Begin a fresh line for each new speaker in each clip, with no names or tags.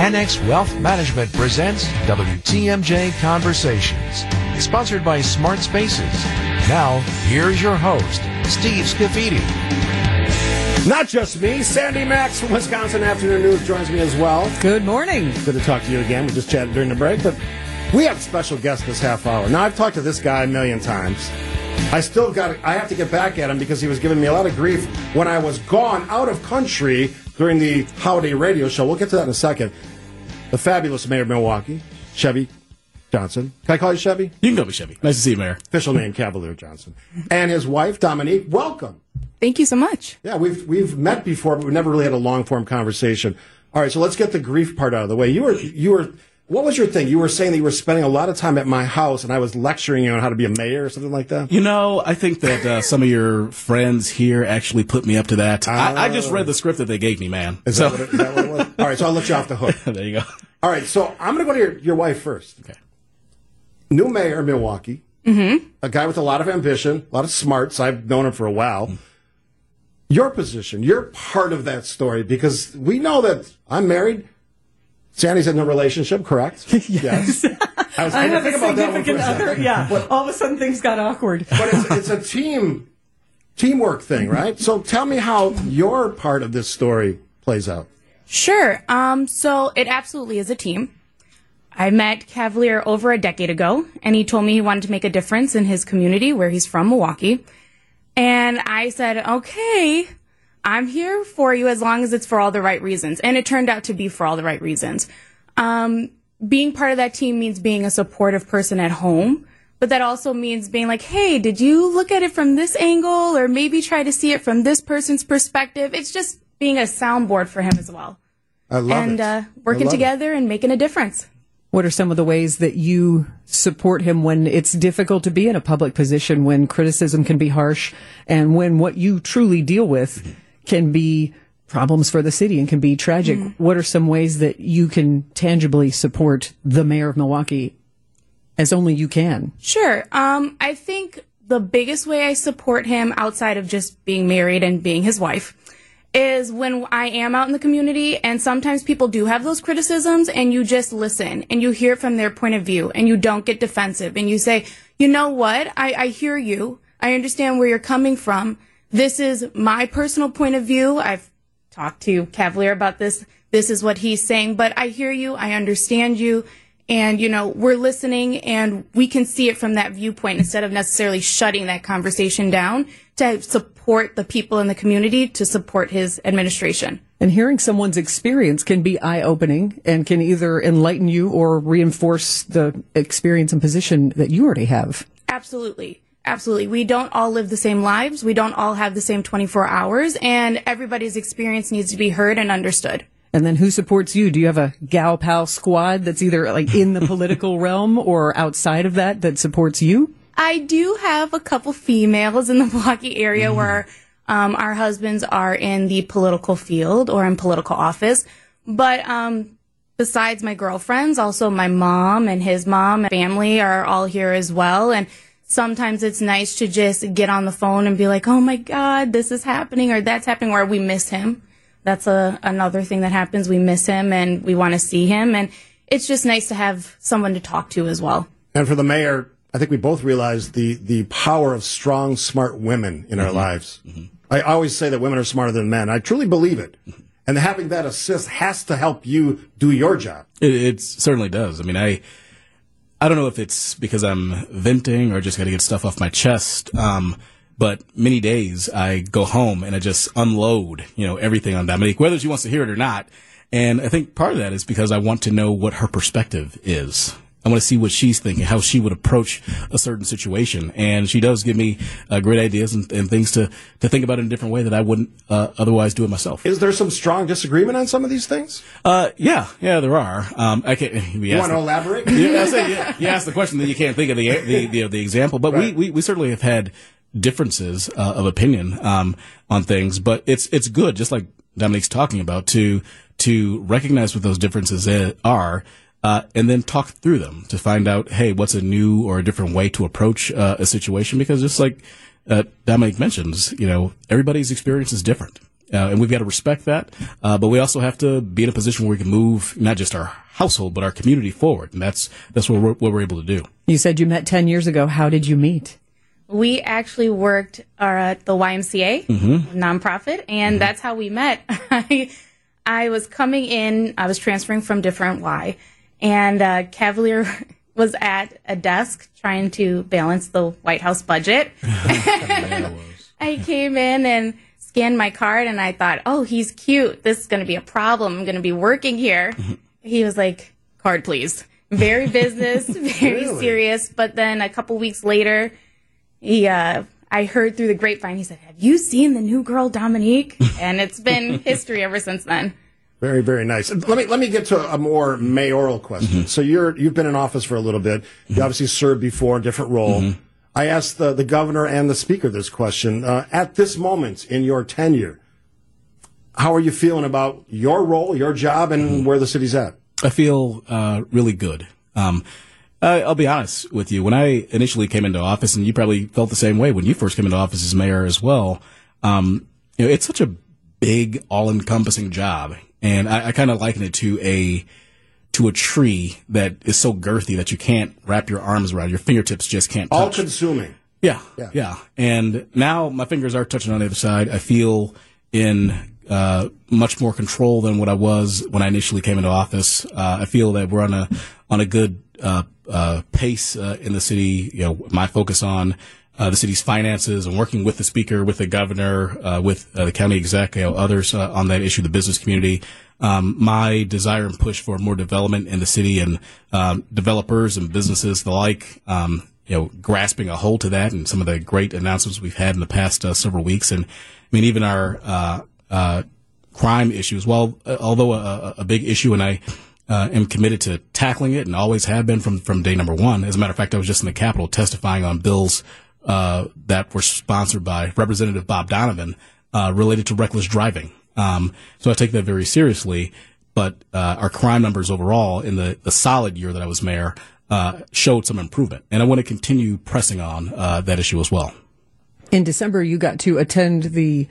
Annex Wealth Management presents WTMJ Conversations, sponsored by Smart Spaces. Now, here's your host, Steve Scafidi.
Not just me, Sandy Maxx from Wisconsin Afternoon News joins me as well.
Good morning.
Good to talk to you again. We just chatted during the break, but we have a special guest this half hour. Now, I've talked to this guy a million times. I still got. I have to get back at him because he was giving me a lot of grief when I was gone out of country during the holiday radio show. We'll get to that in a second. The fabulous mayor of Milwaukee, Chevy Johnson. Can I call you Chevy?
You can call me Chevy. Nice to see you, Mayor.
Official name Cavalier Johnson, and his wife Dominique. Welcome.
Thank you so much.
Yeah, we've we've met before, but we never really had a long form conversation. All right, so let's get the grief part out of the way. You were you were what was your thing? You were saying that you were spending a lot of time at my house, and I was lecturing you on how to be a mayor or something like that.
You know, I think that uh, some of your friends here actually put me up to that. I, I, just read the script that they gave me, man.
Is,
so,
that, what it, is that what it was? All right, so I'll let you off the hook.
there you go.
All right, so I'm going to go to your, your wife first.
Okay.
New mayor of Milwaukee.
Mm-hmm.
A guy with a lot of ambition, a lot of smarts. I've known him for a while. Mm. Your position, you're part of that story because we know that I'm married. Sandy's in a relationship, correct?
yes. I, was, I have a significant other. Yeah. But, all of a sudden, things got awkward.
But it's, it's a team teamwork thing, right? So tell me how your part of this story plays out.
Sure. Um, so it absolutely is a team. I met Cavalier over a decade ago, and he told me he wanted to make a difference in his community where he's from, Milwaukee. And I said, okay, I'm here for you as long as it's for all the right reasons. And it turned out to be for all the right reasons. Um, being part of that team means being a supportive person at home, but that also means being like, hey, did you look at it from this angle or maybe try to see it from this person's perspective? It's just being a soundboard for him as well.
I love
and,
it.
uh, working together
it.
and making a difference.
What are some of the ways that you support him when it's difficult to be in a public position, when criticism can be harsh, and when what you truly deal with can be problems for the city and can be tragic. Mm-hmm. What are some ways that you can tangibly support the mayor of Milwaukee as only you can?
Sure. Um, I think the biggest way I support him outside of just being married and being his wife is when I am out in the community and sometimes people do have those criticisms and you just listen and you hear it from their point of view and you don't get defensive and you say, you know what? I, I hear you. I understand where you're coming from. This is my personal point of view. I've talked to Cavalier about this. This is what he's saying, but I hear you. I understand you. And, you know, we're listening and we can see it from that viewpoint instead of necessarily shutting that conversation down to support the people in the community to support his administration.
And hearing someone's experience can be eye opening and can either enlighten you or reinforce the experience and position that you already have.
Absolutely. Absolutely. We don't all live the same lives. We don't all have the same 24 hours and everybody's experience needs to be heard and understood.
And then who supports you? Do you have a gal pal squad that's either like in the political realm or outside of that that supports you?
I do have a couple females in the Milwaukee area mm. where um, our husbands are in the political field or in political office. But um, besides my girlfriends, also my mom and his mom and family are all here as well. And sometimes it's nice to just get on the phone and be like, oh my God, this is happening or that's happening, or we miss him. That's a, another thing that happens. We miss him and we want to see him. And it's just nice to have someone to talk to as well.
And for the mayor, I think we both realize the, the power of strong, smart women in mm-hmm. our lives. Mm-hmm. I always say that women are smarter than men. I truly believe it. And having that assist has to help you do your job.
It, it certainly does. I mean, I, I don't know if it's because I'm venting or just got to get stuff off my chest. Um, but many days I go home and I just unload, you know, everything on Dominique, whether she wants to hear it or not. And I think part of that is because I want to know what her perspective is. I want to see what she's thinking, how she would approach a certain situation. And she does give me uh, great ideas and, and, things to, to think about in a different way that I wouldn't uh, otherwise do it myself.
Is there some strong disagreement on some of these things?
Uh, yeah, yeah, there are. Um, I can't.
You want to elaborate?
Yeah, say, yeah, you ask the question, then you can't think of the the, the, the example. But right. we, we, we certainly have had differences uh, of opinion um, on things. But it's it's good, just like Dominique's talking about, to to recognize what those differences are uh, and then talk through them to find out, hey, what's a new or a different way to approach uh, a situation? Because just like uh, Dominique mentions, you know, everybody's experience is different. uh, and we've got to respect that. Uh, but we also have to be in a position where we can move not just our household but our community forward, and that's that's what we're, what we're able to do.
You said you met 10 years ago. How did you meet?
We actually worked uh, at the YMCA nonprofit, and that's how we met. I, I was coming in, I was transferring from different Y, and uh, Cavalier was at a desk trying to balance the White House budget. I came in and scanned my card, and I thought, oh, he's cute. This is going to be a problem. I'm going to be working here. he was like, card, please. Very business, very
Really?
serious. But then a couple weeks later, he uh I heard through the grapevine he said, "Have you seen the new girl Dominique?" and it's been history ever since then.
Very, very nice. Let me let me get to a more mayoral question. So you're you've been in office for a little bit. You obviously served before in a different role. I asked the, the governor and the speaker this question. Uh, at this moment in your tenure, how are you feeling about your role, your job, and where the city's at?
I feel uh, really good. Um, I, I'll be honest with you. When I initially came into office, and you probably felt the same way when you first came into office as mayor as well. Um, you know, it's such a big, all-encompassing job, and I, I kind of liken it to a to a tree that is so girthy that you can't wrap your arms around. Your fingertips just can't
All
touch.
consuming.
Yeah,
Yeah.
yeah, And now my fingers are touching on the other side. I feel in uh, much more control than what I was when I initially came into office. Uh, I feel that we're on a on a good uh, uh, pace uh, in the city. You know, my focus on the city's finances and working with the speaker, with the governor, uh, with uh, the county exec, you know, others uh, on that issue, the business community. Um, my desire and push for more development in the city and um, developers and businesses the like. Um, you know, grasping a hold to that and some of the great announcements we've had in the past uh, several weeks. And I mean, even our, uh, uh, crime issues, well, uh, although a, a- big issue and I, uh, am committed to tackling it and always have been from, from day number one. As a matter of fact, I was just in the Capitol testifying on bills, uh, that were sponsored by Representative Bob Donovan, uh, related to reckless driving. Um, so I take that very seriously. But, uh, our crime numbers overall in the, the solid year that I was mayor, uh, showed some improvement. And I want to continue pressing on, uh, that issue as well.
In December, you got to attend the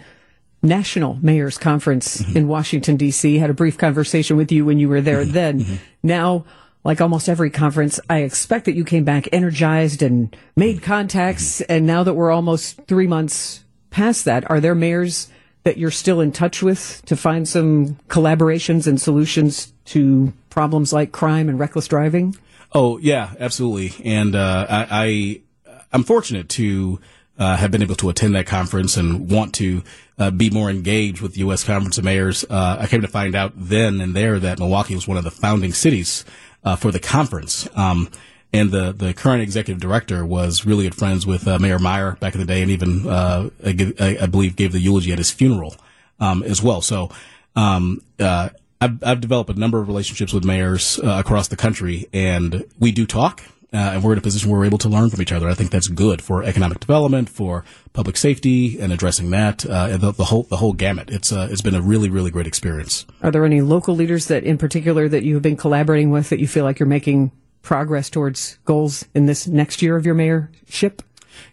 National Mayors Conference in Washington, D.C. Had a brief conversation with you when you were there then. Now, like almost every conference, I expect that you came back energized and made contacts. And now that we're almost three months past that, are there mayors that you're still in touch with to find some collaborations and solutions to problems like crime and reckless driving?
Oh yeah, absolutely. And uh, I, I I'm fortunate to uh, have been able to attend that conference and want to uh, be more engaged with the U.S. Conference of Mayors. Uh, I came to find out then and there that Milwaukee was one of the founding cities uh, for the conference. Um, and the, the current executive director was really good friends with uh, Mayor Maier back in the day, and even uh, I, I believe gave the eulogy at his funeral um, as well. So um, uh, I've, I've developed a number of relationships with mayors uh, across the country, and we do talk. Uh, and we're in a position where we're able to learn from each other. I think that's good for economic development, for public safety, and addressing that. Uh, and the, the whole the whole gamut. It's uh, it's been a really really great experience.
Are there any local leaders that, in particular, that you have been collaborating with that you feel like you're making progress towards goals in this next year of your mayorship?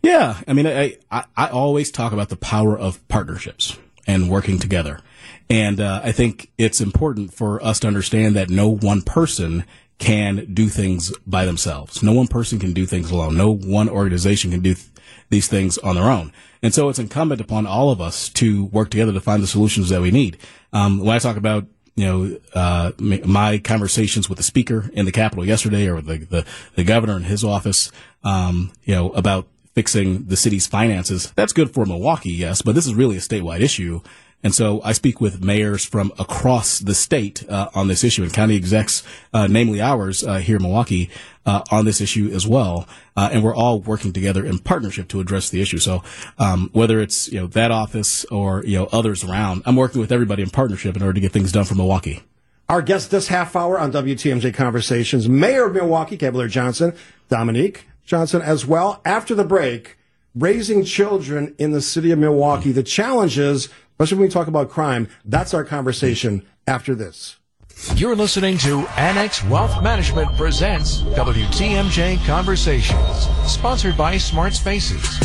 Yeah, I mean, I, I, I always talk about the power of partnerships and working together. And uh, I think it's important for us to understand that no one person can do things by themselves. No one person can do things alone. No one organization can do th- these things on their own. And so it's incumbent upon all of us to work together to find the solutions that we need. Um, when I talk about you know, uh, my conversations with the speaker in the Capitol yesterday or the, the, the governor in his office, um, you know, about fixing the city's finances. That's good for Milwaukee, yes, but this is really a statewide issue. And so I speak with mayors from across the state uh, on this issue and county execs, uh, namely ours uh, here in Milwaukee, uh, on this issue as well. Uh, and we're all working together in partnership to address the issue. So um, whether it's you know that office or you know others around, I'm working with everybody in partnership in order to get things done for Milwaukee.
Our guest this half hour on WTMJ Conversations, Mayor of Milwaukee, Cavalier Johnson, Dominique Johnson as well. After the break, raising children in the city of Milwaukee, the challenges, especially when we talk about crime, that's our conversation after this.
You're listening to Annex Wealth Management presents WTMJ Conversations, sponsored by Smart Spaces.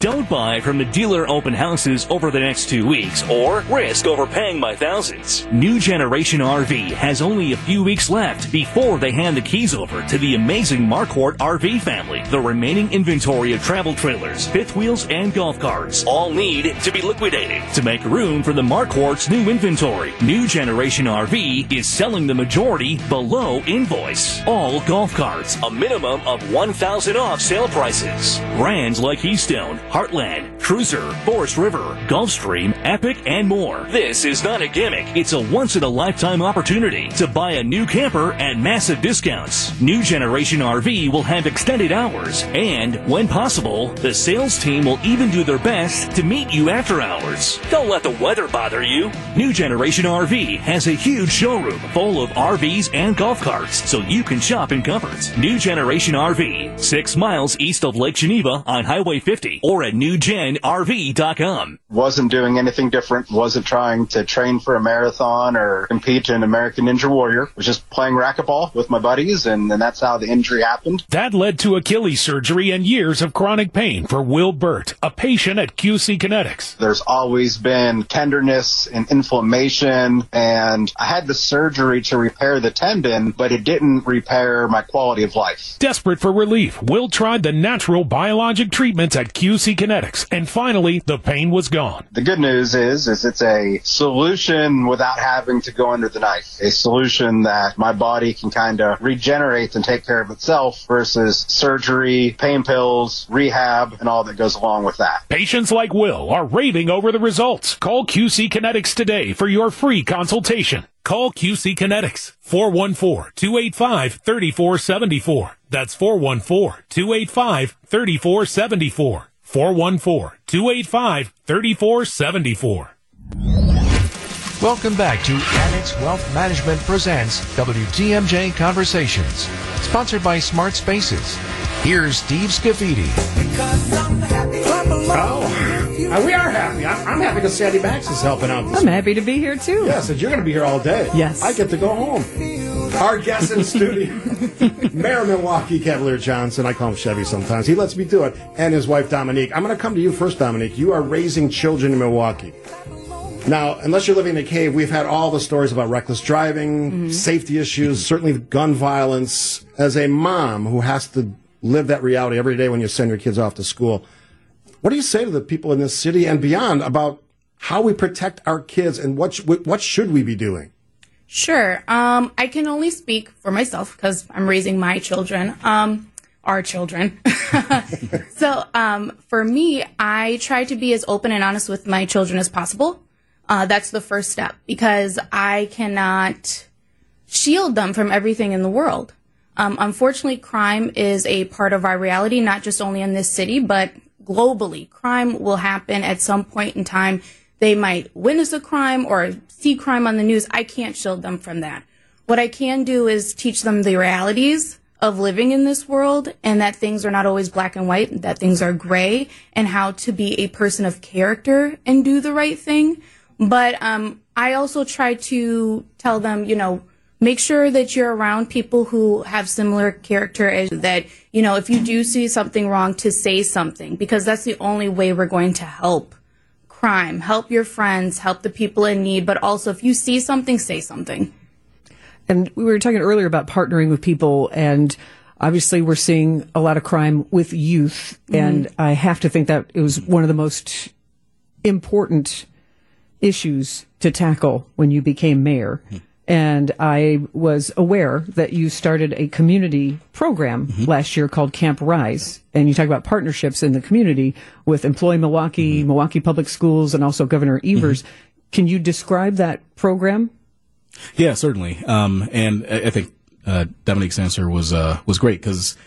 Don't buy from the dealer open houses over the next two weeks or risk overpaying by thousands. New Generation RV has only a few weeks left before they hand the keys over to the amazing Marquardt RV family. The remaining inventory of travel trailers, fifth wheels, and golf carts all need to be liquidated to make room for the Marquardt's new inventory. New Generation RV is selling the majority below invoice. All golf carts, a minimum of 1000 off sale prices. Brands like Keystone, Heartland, Cruiser, Forest River, Gulfstream, Epic, and more. This is not a gimmick. It's a once in a lifetime opportunity to buy a new camper at massive discounts. New Generation RV will have extended hours, and when possible, the sales team will even do their best to meet you after hours. Don't let the weather bother you. New Generation RV has a huge showroom full of RVs and golf carts so you can shop in comfort. New Generation RV, six miles east of Lake Geneva on Highway 50 or at newgenrv.com.
Wasn't doing anything different, wasn't trying to train for a marathon or compete in American Ninja Warrior. Was just playing racquetball with my buddies and, and that's how the injury happened.
That led to Achilles surgery and years of chronic pain for Will Burt, a patient at QC Kinetics.
There's always been tenderness and inflammation and I had the surgery to repair the tendon, but it didn't repair my quality of life.
Desperate for relief, Will tried the natural biologic treatments at QC Kinetics and finally the pain was gone.
The good news is, is it's a solution without having to go under the knife. A solution that my body can kind of regenerate and take care of itself versus surgery, pain pills, rehab, and all that goes along with that.
Patients like Will are raving over the results. Call QC Kinetics today for your free consultation. Call QC Kinetics 414-285-3474. That's 414-285-3474. 414-285-3474.
Welcome back to Annex Wealth Management presents WTMJ Conversations, sponsored by Smart Spaces. Here's Steve Scafidi.
Oh, uh, we are happy. I'm, I'm happy because Sandy Maxx is helping out. This
I'm happy to be here too.
Yes, and you're going to be here all day.
Yes.
I get to go home. Our guest in studio, Mayor Milwaukee, Cavalier Johnson. I call him Chevy sometimes. He lets me do it. And his wife, Dominique. I'm going to come to you first, Dominique. You are raising children in Milwaukee. Now, unless you're living in a cave, we've had all the stories about reckless driving, mm-hmm. safety issues, certainly gun violence. As a mom who has to live that reality every day when you send your kids off to school, what do you say to the people in this city and beyond about how we protect our kids and what sh- what should we be doing?
Sure. Um, I can only speak for myself because I'm raising my children, um, our children. so um, for me, I try to be as open and honest with my children as possible. Uh, that's the first step because I cannot shield them from everything in the world. Um, unfortunately, crime is a part of our reality, not just only in this city, but globally. Crime will happen at some point in time. They might witness a crime or see crime on the news. I can't shield them from that. What I can do is teach them the realities of living in this world and that things are not always black and white, that things are gray and how to be a person of character and do the right thing. But um, I also try to tell them, you know, make sure that you're around people who have similar character as that, you know, if you do see something wrong, to say something because that's the only way we're going to help crime, help your friends, help the people in need. But also, if you see something, say something.
And we were talking earlier about partnering with people and obviously we're seeing a lot of crime with youth. And mm-hmm. I have to think that it was one of the most important issues to tackle when you became mayor. Hmm. And I was aware that you started a community program last year called Camp Rise. And you talk about partnerships in the community with Employ Milwaukee, Milwaukee Public Schools, and also Governor Evers. Can you describe that program?
Yeah, certainly. Um, and I, I think uh, Dominique's answer was uh, was great because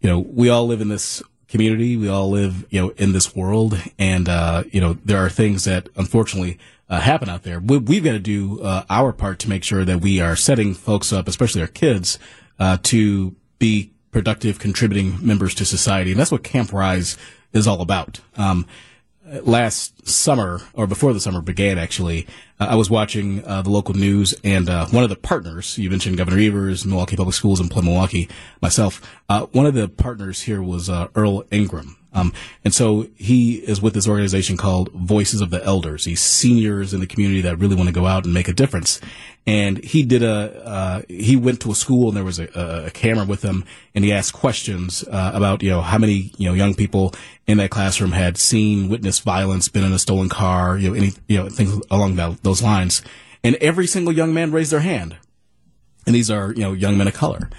you know we all live in this community, we all live you know in this world, and uh, you know there are things that unfortunately uh, happen out there. We, we've got to do uh, our part to make sure that we are setting folks up, especially our kids, uh, to be productive, contributing members to society, and that's what Camp Rise is all about. Um, last summer or before the summer began actually uh, i was watching uh, the local news and uh, one of the partners you mentioned governor evers milwaukee public schools and Employ Milwaukee myself uh, one of the partners here was earl ingram Um, and so he is with this organization called Voices of the Elders. These seniors in the community that really want to go out and make a difference. And he did a, uh, he went to a school and there was a, a camera with him and he asked questions, uh, about, you know, how many, you know, young people in that classroom had seen, witnessed violence, been in a stolen car, you know, any, you know, things along that, those lines. And every single young man raised their hand. And these are, you know, young men of color.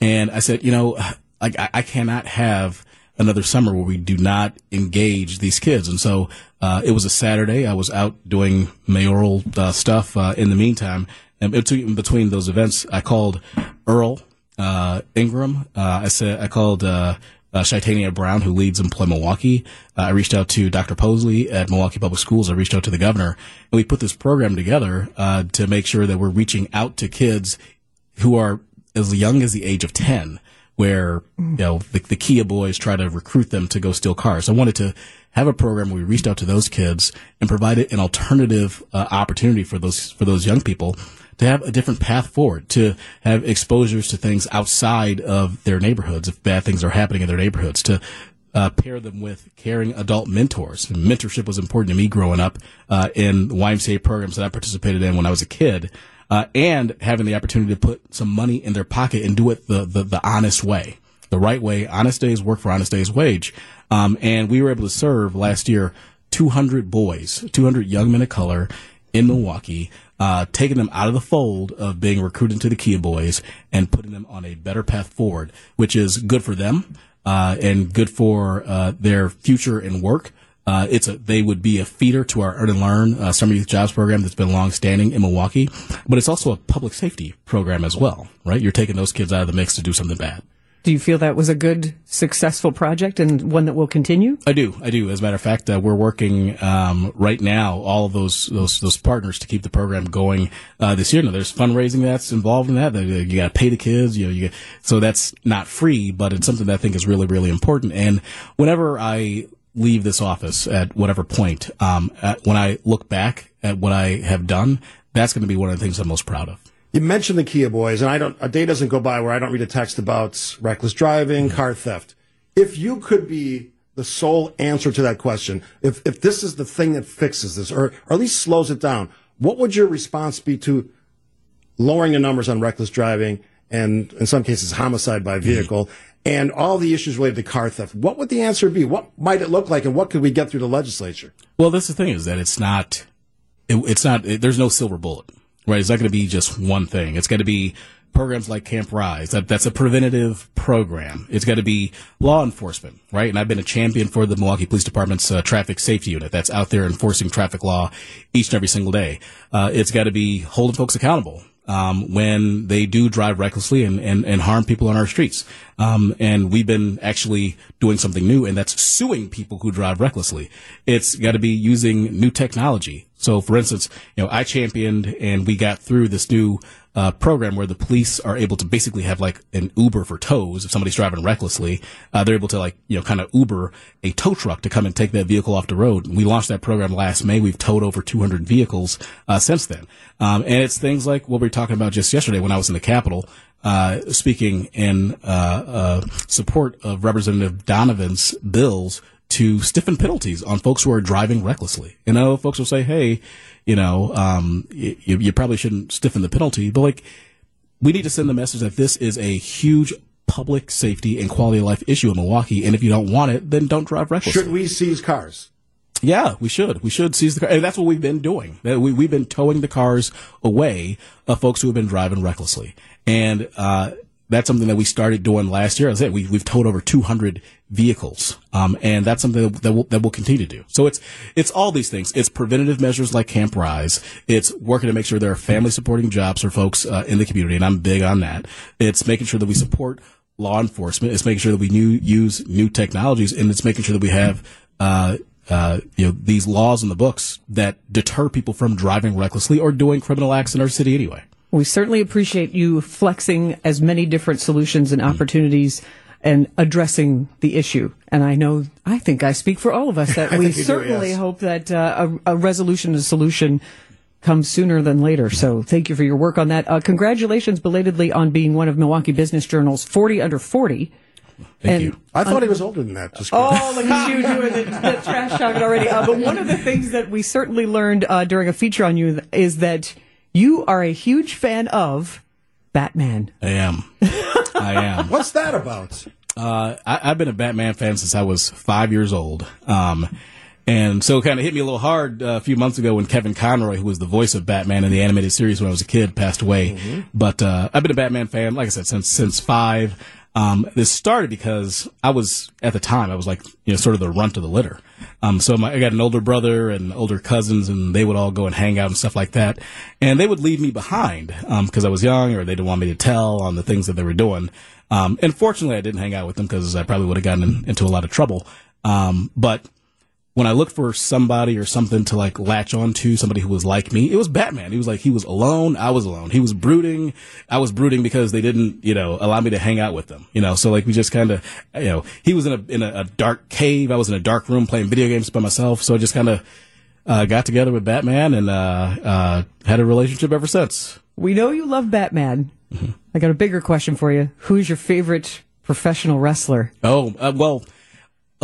And I said, you know, like I, I cannot have another summer where we do not engage these kids. And so, uh, it was a Saturday. I was out doing mayoral uh, stuff, uh, in the meantime. And in between those events, I called Earl, uh, Ingram. Uh, I said, I called, uh, uh, Shaitania Brown, who leads Employ Milwaukee. Uh, I reached out to Dr. Posley at Milwaukee Public Schools. I reached out to the governor, and we put this program together uh, to make sure that we're reaching out to kids who are as young as the age of 10, where you know the, the Kia boys try to recruit them to go steal cars. I wanted to have a program where we reached out to those kids and provided an alternative uh, opportunity for those for those young people to have a different path forward, to have exposures to things outside of their neighborhoods if bad things are happening in their neighborhoods, to uh, pair them with caring adult mentors. And mentorship was important to me growing up uh, in YMCA programs that I participated in when I was a kid. Uh, and having the opportunity to put some money in their pocket and do it the, the, the honest way, the right way, honest days work for honest days wage. Um, and we were able to serve last year 200 boys, 200 young men of color in Milwaukee uh, taking them out of the fold of being recruited to the Kia Boys and putting them on a better path forward, which is good for them uh, and good for uh, their future and work. Uh, it's a, they would be a feeder to our Earn and Learn uh, Summer Youth Jobs program that's been long standing in Milwaukee, but it's also a public safety program as well, right? You're taking those kids out of the mix to do something bad.
Do you feel that was a good, successful project and one that will continue?
I do. I do. As a matter of fact, uh, we're working um, right now all of those those those partners to keep the program going uh, this year. Now, there's fundraising that's involved in that. You got to pay the kids. You know, you get, so that's not free, but it's something that I think is really really important. And whenever I leave this office at whatever point, um, at, when I look back at what I have done, that's going to be one of the things I'm most proud of.
You mentioned the Kia boys, and I don't. A day doesn't go by where I don't read a text about reckless driving, car theft. If you could be the sole answer to that question, if if this is the thing that fixes this, or, or at least slows it down, what would your response be to lowering the numbers on reckless driving and in some cases homicide by vehicle and all the issues related to car theft? What would the answer be? What might it look like, and what could we get through the legislature?
Well, that's the thing is that it's not. It, it's not. It, there's no silver bullet right? It's not going to be just one thing. It's going to be programs like Camp Rise. That, that's a preventative program. It's got to be law enforcement, right? And I've been a champion for the Milwaukee Police Department's uh, traffic safety unit that's out there enforcing traffic law each and every single day. Uh, it's got to be holding folks accountable. Um, when they do drive recklessly and, and, and harm people on our streets. Um, and we've been actually doing something new, and that's suing people who drive recklessly. It's got to be using new technology. So, for instance, you know, I championed and we got through this new uh, program where the police are able to basically have like an Uber for tows. If somebody's driving recklessly, uh, they're able to like, you know, kind of Uber a tow truck to come and take that vehicle off the road. We launched that program last May. We've towed over 200 vehicles, uh, since then. Um, and it's things like what we were talking about just yesterday when I was in the Capitol. Uh, speaking in uh, uh, support of Representative Donovan's bills to stiffen penalties on folks who are driving recklessly. You know, folks will say, "Hey, you know, um, you, you probably shouldn't stiffen the penalty," but like, we need to send the message that this is a huge public safety and quality of life issue in Milwaukee, and if you don't want it, then don't drive recklessly.
Should we seize cars?
Yeah, we should. We should seize the car. And that's what we've been doing. We, we've been towing the cars away of folks who have been driving recklessly. And, uh, that's something that we started doing last year. As I said, we, we've towed over 200 vehicles. Um, and that's something that, that, we'll, that we'll continue to do. So it's, it's all these things. It's preventative measures like Camp Rise. It's working to make sure there are family supporting jobs for folks, uh, in the community. And I'm big on that. It's making sure that we support law enforcement. It's making sure that we new, use new technologies and it's making sure that we have, uh, uh, you know, these laws in the books that deter people from driving recklessly or doing criminal acts in our city anyway.
We certainly appreciate you flexing as many different solutions and opportunities and addressing the issue. And I know, I think I speak for all of us that we certainly do, yes. hope that uh, a, a, resolution, a solution comes sooner than later. So thank you for your work on that. Uh, congratulations belatedly on being one of Milwaukee Business Journal's 40 under 40.
Thank
and
you.
I thought he was older than that. Just.
Oh, look at you doing the, the trash talking already. Uh, but one of the things that we certainly learned uh, during a feature on you is that you are a huge fan of Batman.
I am. I am.
What's that about?
Uh, I, I've been a Batman fan since I was five years old. Um, and so it kind of hit me a little hard uh, a few months ago when Kevin Conroy, who was the voice of Batman in the animated series when I was a kid, passed away. But uh, I've been a Batman fan, like I said, since since five. Um, this started because I was at the time I was like you know sort of the runt of the litter. Um, so my, I got an older brother and older cousins, and they would all go and hang out and stuff like that. And they would leave me behind because I was young, or they didn't want me to tell on the things that they were doing. Um, and fortunately, I didn't hang out with them because I probably would have gotten in, into a lot of trouble. Um, but when I looked for somebody or something to like latch onto, somebody who was like me, it was Batman. He was like, he was alone. I was alone. He was brooding. I was brooding because they didn't, you know, allow me to hang out with them, you know, so like we just kind of, you know, he was in a, in a, a dark cave. I was in a dark room playing video games by myself. So I just kind of, uh, got together with Batman and, uh, uh, had a relationship ever since.
We know you love Batman. I got a bigger question for you. Who's your favorite professional wrestler?
Oh, uh, well,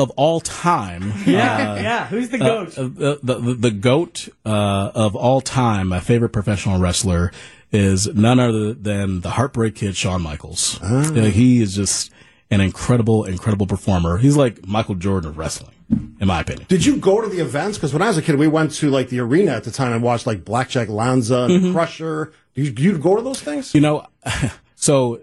of all time.
yeah. Yeah. Who's the
Uh, uh, the, the, the goat uh, of all time, my favorite professional wrestler is none other than the Heartbreak Kid, Shawn Michaels. Uh, he is just an incredible, incredible performer. He's like Michael Jordan of wrestling, in my opinion.
Did you go to the events? Because when I was a kid, we went to like the arena at the time and watched like Blackjack Lanza and
Mm-hmm.
Crusher. You, you go to those things?
You know, so.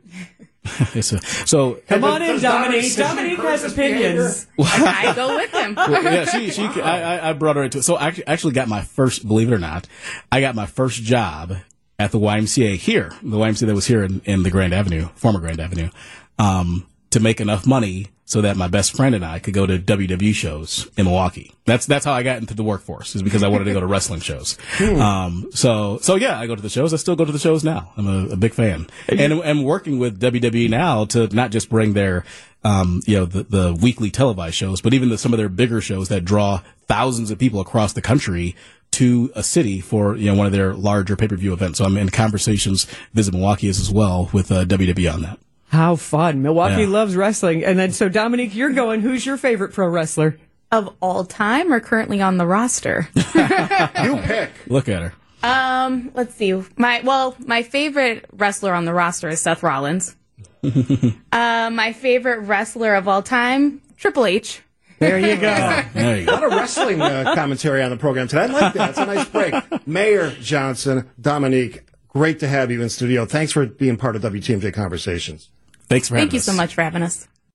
it's a, so
Come on in, Dominique.
Dominique
Dominique has opinions.
I go with him.
yeah, she, she, I, I- I brought her into it. So I actually- actually got my first, believe it or not, I got my first job at the YMCA here, the YMCA that was here in, in the Grand Avenue, former Grand Avenue, um, to make enough money so that my best friend and I could go to WWE shows in Milwaukee. That's, that's how I got into the workforce is because I wanted to go to wrestling shows. Um, so, so yeah, I go to the shows. I still go to the shows now. I'm a, a big fan and I'm working with WWE now to not just bring their, um, you know, the, the weekly televised shows, but even the, some of their bigger shows that draw thousands of people across the country to a city for, you know, one of their larger pay-per-view events. So I'm in conversations, visit Milwaukee as well with uh, WWE on that.
How fun. Milwaukee
Yeah.
loves wrestling. And then, so Dominique, you're going. Who's your favorite pro wrestler?
Of all time or currently on the roster?
You pick.
Look at her.
Um, let's see. My well, my favorite wrestler on the roster is Seth Rollins. uh, my favorite wrestler of all time, Triple H.
There you go.
There you go.
A lot of wrestling uh, commentary on the program today. I like that. It's a nice break. Mayor Johnson, Dominique, great to have you in studio. Thanks for being part of WTMJ Conversations.
Thanks for
Thank
having
you so much for having us.